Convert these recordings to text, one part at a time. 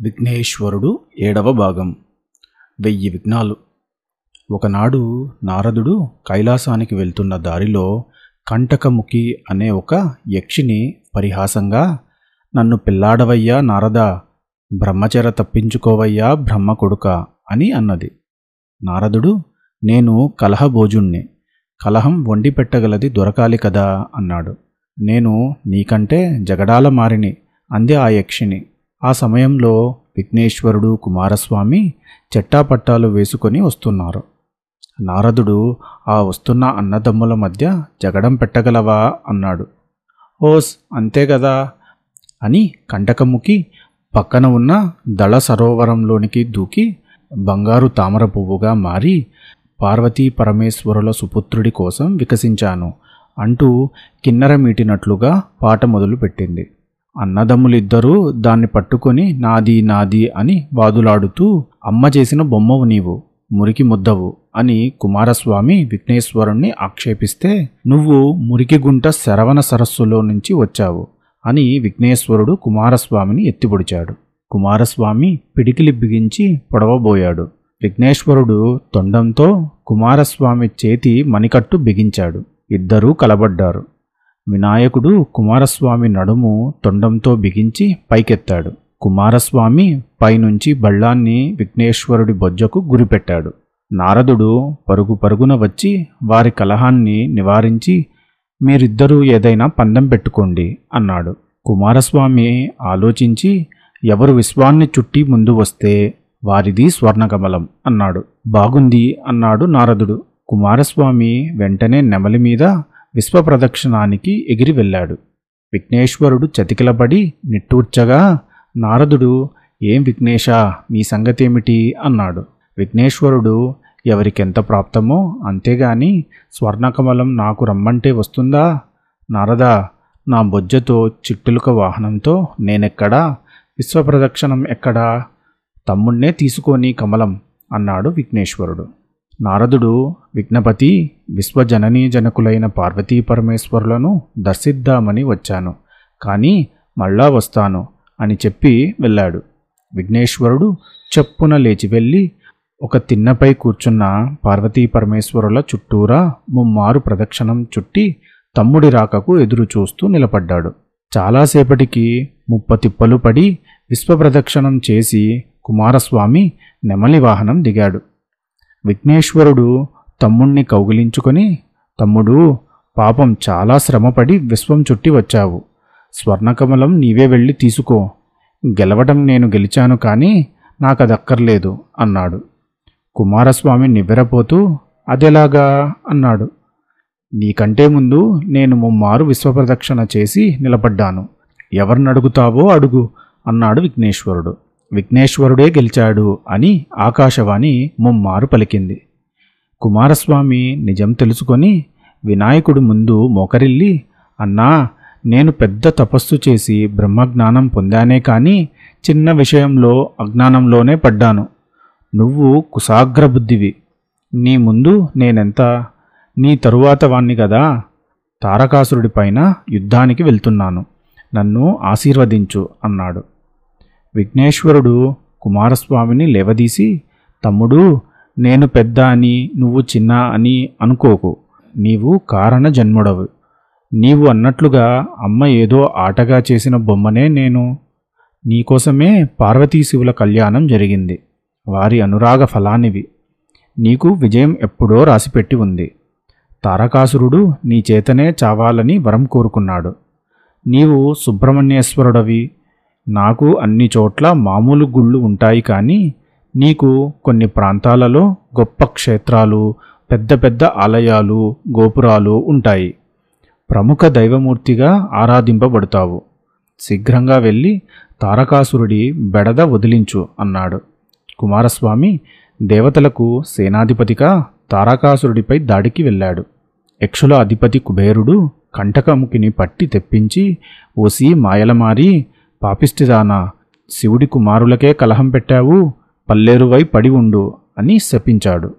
విఘ్నేశ్వరుడు ఏడవ భాగం. వెయ్యి విఘ్నాలు. ఒకనాడు నారదుడు కైలాసానికి వెళ్తున్న దారిలో కంటకముఖి అనే ఒక యక్షిని పరిహాసంగా నన్ను పిల్లాడవయ్యా నారద బ్రహ్మచర తప్పించుకోవయ్యా బ్రహ్మ కొడుక అని అన్నది. నారదుడు నేను కలహభోజుణ్ణి కలహం వండి పెట్టగలది దొరకాలి కదా అన్నాడు. నేను నీకంటే జగడాల మారిని అంది ఆ యక్షిని. ఆ సమయంలో విఘ్నేశ్వరుడు కుమారస్వామి చెట్టాపట్టాలు వేసుకొని వస్తున్నారు. నారదుడు ఆ వస్తున్న అన్నదమ్ముల మధ్య జగడం పెట్టగలవా అన్నాడు. ఓస్ అంతే కదా అని కంటకముకి పక్కన ఉన్న దళ సరోవరంలోనికి దూకి బంగారు తామర పువ్వుగా మారి పార్వతీ పరమేశ్వరుల సుపుత్రుడి కోసం వికసించాను అంటూ కిన్నెర మీటినట్లుగా పాట మొదలుపెట్టింది. అన్నదమ్ములిద్దరూ దాన్ని పట్టుకొని నాది నాది అని వాదులాడుతూ అమ్మ చేసిన బొమ్మవు నీవు మురికి ముద్దవు అని కుమారస్వామి విఘ్నేశ్వరుణ్ణి ఆక్షేపిస్తే నువ్వు మురికిగుంట శరవణ సరస్సులో నుంచి వచ్చావు అని విఘ్నేశ్వరుడు కుమారస్వామిని ఎత్తిపొడిచాడు. కుమారస్వామి పిడికిలి బిగించి పొడవబోయాడు. విఘ్నేశ్వరుడు తొండంతో కుమారస్వామి చేతి మణికట్టు బిగించాడు. ఇద్దరూ కలబడ్డారు. వినాయకుడు కుమారస్వామి నడుము తొండంతో బిగించి పైకెత్తాడు. కుమారస్వామి పైనుంచి బళ్ళాన్ని విఘ్నేశ్వరుడి బొజ్జకు గురిపెట్టాడు. నారదుడు పరుగు పరుగున వచ్చి వారి కలహాన్ని నివారించి మీరిద్దరూ ఏదైనా పందెం పెట్టుకోండి అన్నాడు. కుమారస్వామి ఆలోచించి ఎవరు విశ్వాన్ని చుట్టి ముందు వస్తే వారిది స్వర్ణకమలం అన్నాడు. బాగుంది అన్నాడు నారదుడు. కుమారస్వామి వెంటనే నెమలి మీద విశ్వప్రదక్షిణానికి ఎగిరి వెళ్ళాడు. విఘ్నేశ్వరుడు చతికిలబడి నిట్టూర్చగా నారదుడు ఏం విఘ్నేశ నీ సంగతేమిటి? అన్నాడు. విఘ్నేశ్వరుడు ఎవరికెంత ప్రాప్తమో అంతేగాని స్వర్ణకమలం నాకు రమ్మంటే వస్తుందా? నారదా నా బొజ్జతో చిట్టులుక వాహనంతో నేనెక్కడా? విశ్వప్రదక్షిణం ఎక్కడా? తమ్ముణ్ణే తీసుకొని కమలం అన్నాడు విఘ్నేశ్వరుడు. నారదుడు విఘ్నపతి విశ్వజననీ జనకులైన పార్వతీ పరమేశ్వరులను దర్శిద్దామని వచ్చాను. కానీ మళ్ళా వస్తాను అని చెప్పి వెళ్ళాడు. విఘ్నేశ్వరుడు చెప్పున లేచి వెళ్ళి ఒక తిన్నపై కూర్చున్న పార్వతీ పరమేశ్వరుల చుట్టూరా ముమ్మారు ప్రదక్షిణం చుట్టి తమ్ముడి రాకకు ఎదురు చూస్తూ నిలబడ్డాడు. చాలాసేపటికి ముప్పతిప్పలు పడి విశ్వప్రదక్షిణం చేసి కుమారస్వామి నెమలి వాహనం దిగాడు. విఘ్నేశ్వరుడు తమ్ముణ్ణి కౌగిలించుకొని తమ్ముడు పాపం చాలా శ్రమపడి విశ్వం చుట్టి వచ్చావు. స్వర్ణకమలం నీవే వెళ్ళి తీసుకో. గెలవడం నేను గెలిచాను కానీ నాకదక్కర్లేదు అన్నాడు. కుమారస్వామి నివ్వెరపోతూ అదెలాగా అన్నాడు. నీకంటే ముందు నేను ముమ్మారు విశ్వప్రదక్షిణ చేసి నిలబడ్డాను. ఎవరినడుగుతావో అడుగు అన్నాడు విఘ్నేశ్వరుడు. విఘ్నేశ్వరుడే గెలిచాడు అని ఆకాశవాణి ముమ్మారు పలికింది. కుమారస్వామి నిజం తెలుసుకొని వినాయకుడు ముందు మోకరిల్లి అన్నా నేను పెద్ద తపస్సు చేసి బ్రహ్మజ్ఞానం పొందానే కానీ చిన్న విషయంలో అజ్ఞానంలోనే పడ్డాను. నువ్వు కుశాగ్రబుద్ధివి నీ ముందు నేనెంత? నీ తరువాత వాణ్ణి కదా తారకాసురుడిపైన యుద్ధానికి వెళ్తున్నాను. నన్ను ఆశీర్వదించు అన్నాడు. విఘ్నేశ్వరుడు కుమారస్వామిని లేవదీసి తమ్ముడు నేను పెద్ద అని నువ్వు చిన్న అని అనుకోకు. నీవు కారణ జన్ముడవు నీవు అన్నట్లుగా అమ్మ ఏదో ఆటగా చేసిన బొమ్మనే నేను. నీకోసమే పార్వతీశివుల కళ్యాణం జరిగింది. వారి అనురాగ ఫలానివి నీకు విజయం ఎప్పుడో రాసిపెట్టి ఉంది. తారకాసురుడు నీ చేతనే చావాలని వరం కోరుకున్నాడు. నీవు సుబ్రహ్మణ్యేశ్వరుడవి. నాకు అన్ని చోట్ల మామూలు గుళ్ళు ఉంటాయి కానీ నీకు కొన్ని ప్రాంతాలలో గొప్ప క్షేత్రాలు పెద్ద పెద్ద ఆలయాలు గోపురాలు ఉంటాయి. ప్రముఖ దైవమూర్తిగా ఆరాధింపబడతావు. శీఘ్రంగా వెళ్ళి తారకాసురుడి బెడద వదిలించు అన్నాడు. కుమారస్వామి దేవతలకు సేనాధిపతిగా తారకాసురుడిపై దాడికి వెళ్ళాడు. యక్షుల అధిపతి కుబేరుడు కంటకముకిని పట్టి తెప్పించి ఓసి మాయలమారి పాపిష్టిదానా శివుడి కుమారులకే కలహం పెట్టావు పల్లేరువై పడి ఉండు అని శపించాడు.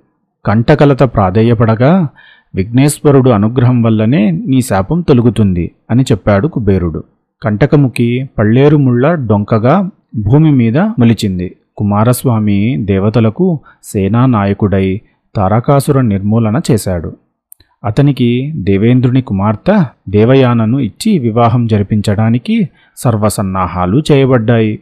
కంటకలత ప్రాధేయపడగా విఘ్నేశ్వరుడు అనుగ్రహం వల్లనే నీ శాపం తొలుగుతుంది అని చెప్పాడు కుబేరుడు. కంటకముఖి పళ్ళేరు ముళ్ళ డొంకగా భూమి మీద మొలిచింది. కుమారస్వామి దేవతలకు సేనా నాయకుడై తారకాసుర నిర్మూలన చేశాడు. అతనికి దేవేంద్రుని కుమార్తె దేవయానను ఇచ్చి వివాహం జరిపించడానికి సర్వసన్నాహాలు చేయబడ్డాయి.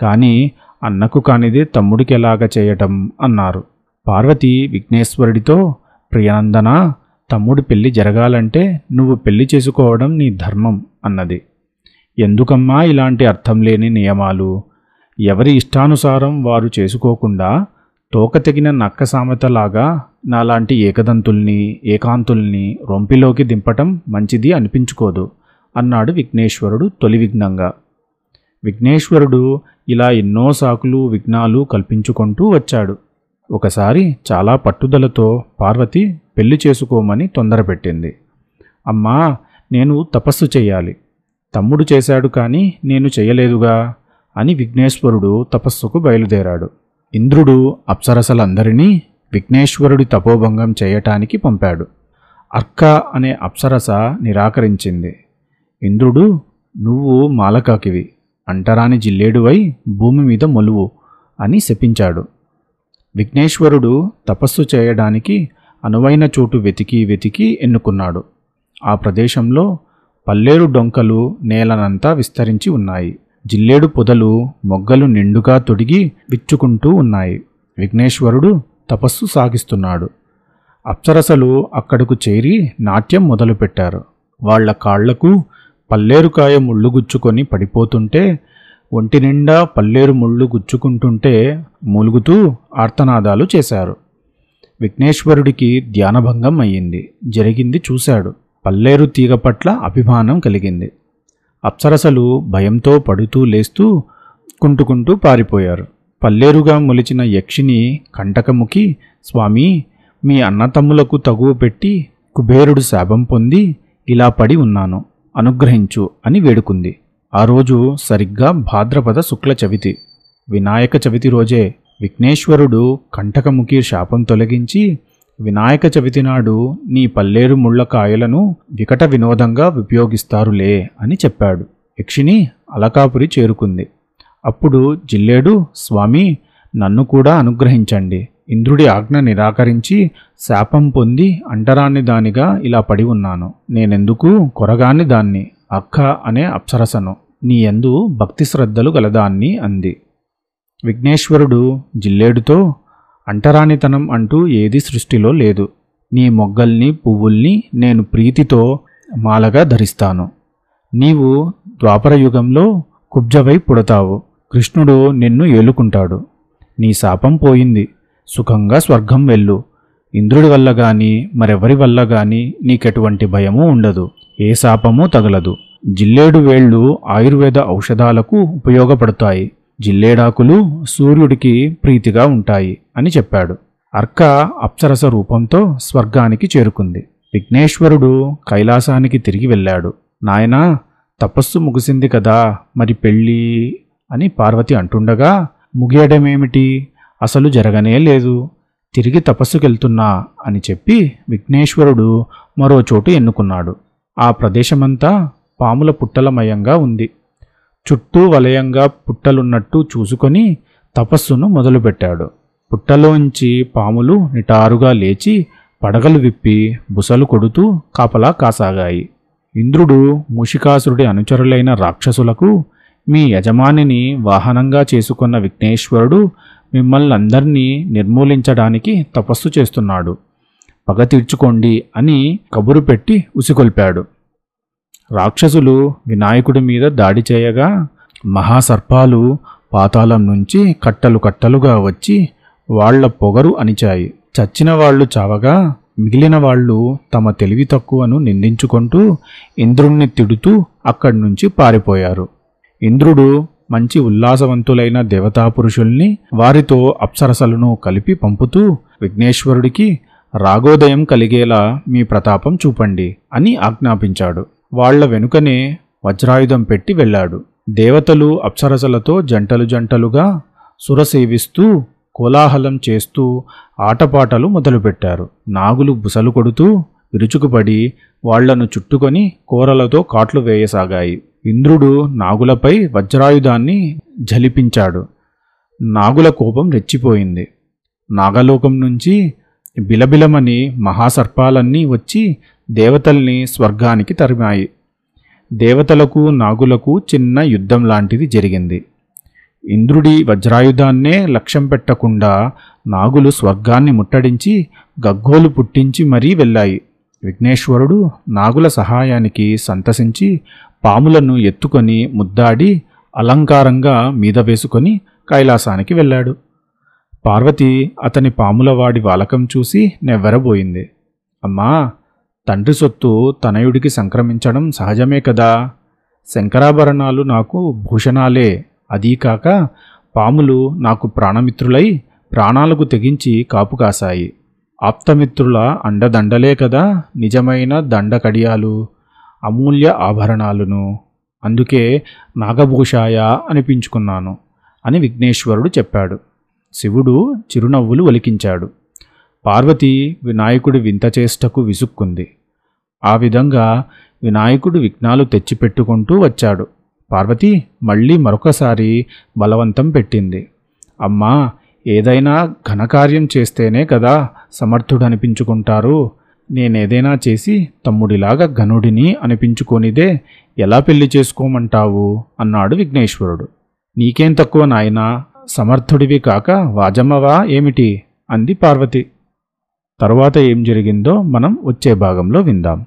కానీ అన్నకు కానిదే తమ్ముడికి ఎలాగ చేయటం అన్నారు. పార్వతి విఘ్నేశ్వరుడితో ప్రియానందన తమ్ముడి పెళ్ళి జరగాలంటే నువ్వు పెళ్ళి చేసుకోవడం నీ ధర్మం అన్నది. ఎందుకమ్మా ఇలాంటి అర్థం లేని నియమాలు? ఎవరి ఇష్టానుసారం వారు చేసుకోకుండా తోక తెగిన నక్క సామెతలాగా నాలాంటి ఏకదంతుల్ని ఏకాంతుల్ని రొంపిలోకి దింపటం మంచిది అనిపించుకోదు అన్నాడు విఘ్నేశ్వరుడు తొలి విఘ్నంగా. విఘ్నేశ్వరుడు ఇలా ఎన్నో సాకులు విఘ్నాలు కల్పించుకుంటూ వచ్చాడు. ఒకసారి చాలా పట్టుదలతో పార్వతి పెళ్ళి చేసుకోమని తొందరపెట్టింది. అమ్మా నేను తపస్సు చేయాలి తమ్ముడు చేశాడు కానీ నేను చేయలేదుగా అని విఘ్నేశ్వరుడు తపస్సుకు బయలుదేరాడు. ఇంద్రుడు అప్సరసలందరినీ విఘ్నేశ్వరుడి తపోభంగం చేయటానికి పంపాడు. అర్క అనే అప్సరస నిరాకరించింది. ఇంద్రుడు నువ్వు మాలకాకివి అంటరాని జిల్లేడువై భూమి మీద మొలువు అని శపించాడు. విఘ్నేశ్వరుడు తపస్సు చేయడానికి అనువైన చోటు వెతికి వెతికి ఎన్నుకున్నాడు. ఆ ప్రదేశంలో పల్లేరు డొంకలు నేలనంతా విస్తరించి ఉన్నాయి. జిల్లేడు పొదలు మొగ్గలు నిండుగా తొడిగి విచ్చుకుంటూ ఉన్నాయి. విఘ్నేశ్వరుడు తపస్సు సాగిస్తున్నాడు. అప్సరసలు అక్కడకు చేరి నాట్యం మొదలుపెట్టారు. వాళ్ళ కాళ్ళకు పల్లేరుకాయ ముళ్ళు గుచ్చుకొని పడిపోతుంటే ఒంటి నిండా పల్లేరు ముళ్ళు గుచ్చుకుంటుంటే మూలుగుతూ ఆర్తనాదాలు చేశారు. విఘ్నేశ్వరుడికి ధ్యానభంగం అయ్యింది. జరిగింది చూశాడు. పల్లేరు తీగ పట్ల అభిమానం కలిగింది. అప్సరసలు భయంతో పడుతూ లేస్తూ కుంటుకుంటూ పారిపోయారు. పల్లేరుగా మొలిచిన యక్షిని కంటకముఖి స్వామి మీ అన్నతమ్ములకు తగువ పెట్టి కుబేరుడు శాపం పొంది ఇలా పడి ఉన్నాను. అనుగ్రహించు అని వేడుకుంది. ఆ రోజు సరిగ్గా భాద్రపద శుక్ల చవితి. వినాయక చవితి రోజే విఘ్నేశ్వరుడు కంటకముఖి శాపం తొలగించి వినాయక చవితి నాడు నీ పల్లేరు ముళ్ళకాయలను వికట వినోదంగా ఉపయోగిస్తారులే అని చెప్పాడు. యక్షిని అలకాపురి చేరుకుంది. అప్పుడు జిల్లేడు స్వామి నన్ను కూడా అనుగ్రహించండి. ఇంద్రుడి ఆజ్ఞ నిరాకరించి శాపం పొంది అంటరాని దానిగా ఇలా పడి ఉన్నాను. నేనెందుకు కొరగాని దాన్ని? అక్క అనే అప్సరసను. నీ యందు భక్తి శ్రద్ధలు గలదాన్ని అంది. విఘ్నేశ్వరుడు జిల్లేడుతో అంటరానితనం అంటూ ఏది సృష్టిలో లేదు. నీ మొగ్గల్ని పువ్వుల్ని నేను ప్రీతితో మాలగా ధరిస్తాను. నీవు ద్వాపరయుగంలో కుబ్జవై పుడతావు. కృష్ణుడు నిన్ను ఏలుకుంటాడు. నీ శాపం పోయింది. సుఖంగా స్వర్గం వెళ్ళు. ఇంద్రుడి వల్ల గాని మరెవరి వల్ల గాని నీకెటువంటి భయము ఉండదు. ఏ శాపము తగలదు. జిల్లేడు వేళ్ళు ఆయుర్వేద ఔషధాలకు ఉపయోగపడతాయి. జిల్లేడాకులు సూర్యుడికి ప్రీతిగా ఉంటాయి అని చెప్పాడు. అర్క అప్సరస రూపంతో స్వర్గానికి చేరుకుంది. విఘ్నేశ్వరుడు కైలాసానికి తిరిగి వెళ్ళాడు. నాయనా తపస్సు ముగిసింది కదా మరి పెళ్ళి అని పార్వతి అంటుండగా ముగియడమేమిటి? అసలు జరగనే లేదు. తిరిగి తపస్సుకెళ్తున్నా అని చెప్పి విఘ్నేశ్వరుడు మరో చోటు ఎన్నుకున్నాడు. ఆ ప్రదేశమంతా పాముల పుట్టలమయంగా ఉంది. చుట్టూ వలయంగా పుట్టలున్నట్టు చూసుకొని తపస్సును మొదలుపెట్టాడు. పుట్టలోంచి పాములు నిటారుగా లేచి పడగలు విప్పి బుసలు కొడుతూ కాపలా కాసాగాయి. ఇంద్రుడు మూషికాసురుడి అనుచరులైన రాక్షసులకు మీ యజమానిని వాహనంగా చేసుకున్న విఘ్నేశ్వరుడు మిమ్మల్ని అందరినీ నిర్మూలించడానికి తపస్సు చేస్తున్నాడు. పగ తీర్చుకోండి అని కబురు పెట్టి ఉసికొల్పాడు రాక్షసులు వినాయకుడి మీద దాడి చేయగా మహాసర్పాలు పాతాళం నుంచి కట్టలు కట్టలుగా వచ్చి వాళ్ళ పొగరు అణిచాయి. చచ్చిన వాళ్ళు చావగా మిగిలిన వాళ్ళు తమ తెలివి తక్కువను నిందించుకుంటూ ఇంద్రుణ్ణి తిడుతూ అక్కడి నుంచి పారిపోయారు. ఇంద్రుడు మంచి ఉల్లాసవంతులైన దేవతాపురుషుల్ని వారితో అప్సరసలను కలిపి పంపుతూ విఘ్నేశ్వరుడికి రాగోదయం కలిగేలా మీ ప్రతాపం చూపండి అని ఆజ్ఞాపించాడు. వాళ్ళ వెనుకనే వజ్రాయుధం పెట్టి వెళ్ళాడు. దేవతలు అప్సరసలతో జంటలు జంటలుగా సురసేవిస్తూ కోలాహలం చేస్తూ ఆటపాటలు మొదలుపెట్టారు. నాగులు బుసలు కొడుతూ విరుచుకుపడి వాళ్ళను చుట్టుకొని కూరలతో కాట్లు వేయసాగాయి. ఇంద్రుడు నాగులపై వజ్రాయుధాన్ని జలిపించాడు నాగుల కోపం రెచ్చిపోయింది. నాగలోకం నుంచి బిలబిలమని మహాసర్పాలన్నీ వచ్చి దేవతల్ని స్వర్గానికి తరిమాయి. దేవతలకు నాగులకు చిన్న యుద్ధం లాంటిది జరిగింది. ఇంద్రుడి వజ్రాయుధాన్నే లక్ష్యం పెట్టకుండా నాగులు స్వర్గాన్ని ముట్టడించి గగ్గోలు పుట్టించి మరీ వెళ్ళాయి. విఘ్నేశ్వరుడు నాగుల సహాయానికి సంతసించి పాములను ఎత్తుకొని ముద్దాడి అలంకారంగా మీద వేసుకొని కైలాసానికి వెళ్ళాడు. పార్వతి అతని పాములవాడి వాలకం చూసి నెవ్వెరబోయింది. అమ్మా తండ్రి సొత్తు తనయుడికి సంక్రమించడం సహజమే కదా. శంకరాభరణాలు నాకు భూషణాలే. అదీ కాక పాములు నాకు ప్రాణమిత్రులై ప్రాణాలకు తెగించి కాపు కాశాయి. ఆప్తమిత్రుల అండదండలే కదా నిజమైన దండకడియాలు అమూల్య ఆభరణాలును. అందుకే నాగభూషాయ అనిపించుకున్నాను అని విఘ్నేశ్వరుడు చెప్పాడు. శివుడు చిరునవ్వులు ఒలికించాడు. పార్వతి వినాయకుడి వింత చేష్టకు విసుక్కుంది. ఆ విధంగా వినాయకుడు విఘ్నాలు తెచ్చిపెట్టుకుంటూ వచ్చాడు. పార్వతి మళ్ళీ మరొకసారి బలవంతం పెట్టింది. అమ్మా ఏదైనా ఘనకార్యం చేస్తేనే కదా సమర్థుడనిపించుకుంటారు. నేనేదైనా చేసి తమ్ముడిలాగా ఘనుడిని అనిపించుకోనిదే ఎలా పెళ్ళి చేసుకోమంటావు? అన్నాడు విఘ్నేశ్వరుడు. నీకేం తక్కువ నాయనా? సమర్థుడివి కాక వాజమ్మవా ఏమిటి? అంది పార్వతి. తరువాత ఏం జరిగిందో మనం వచ్చే భాగంలో విందాం.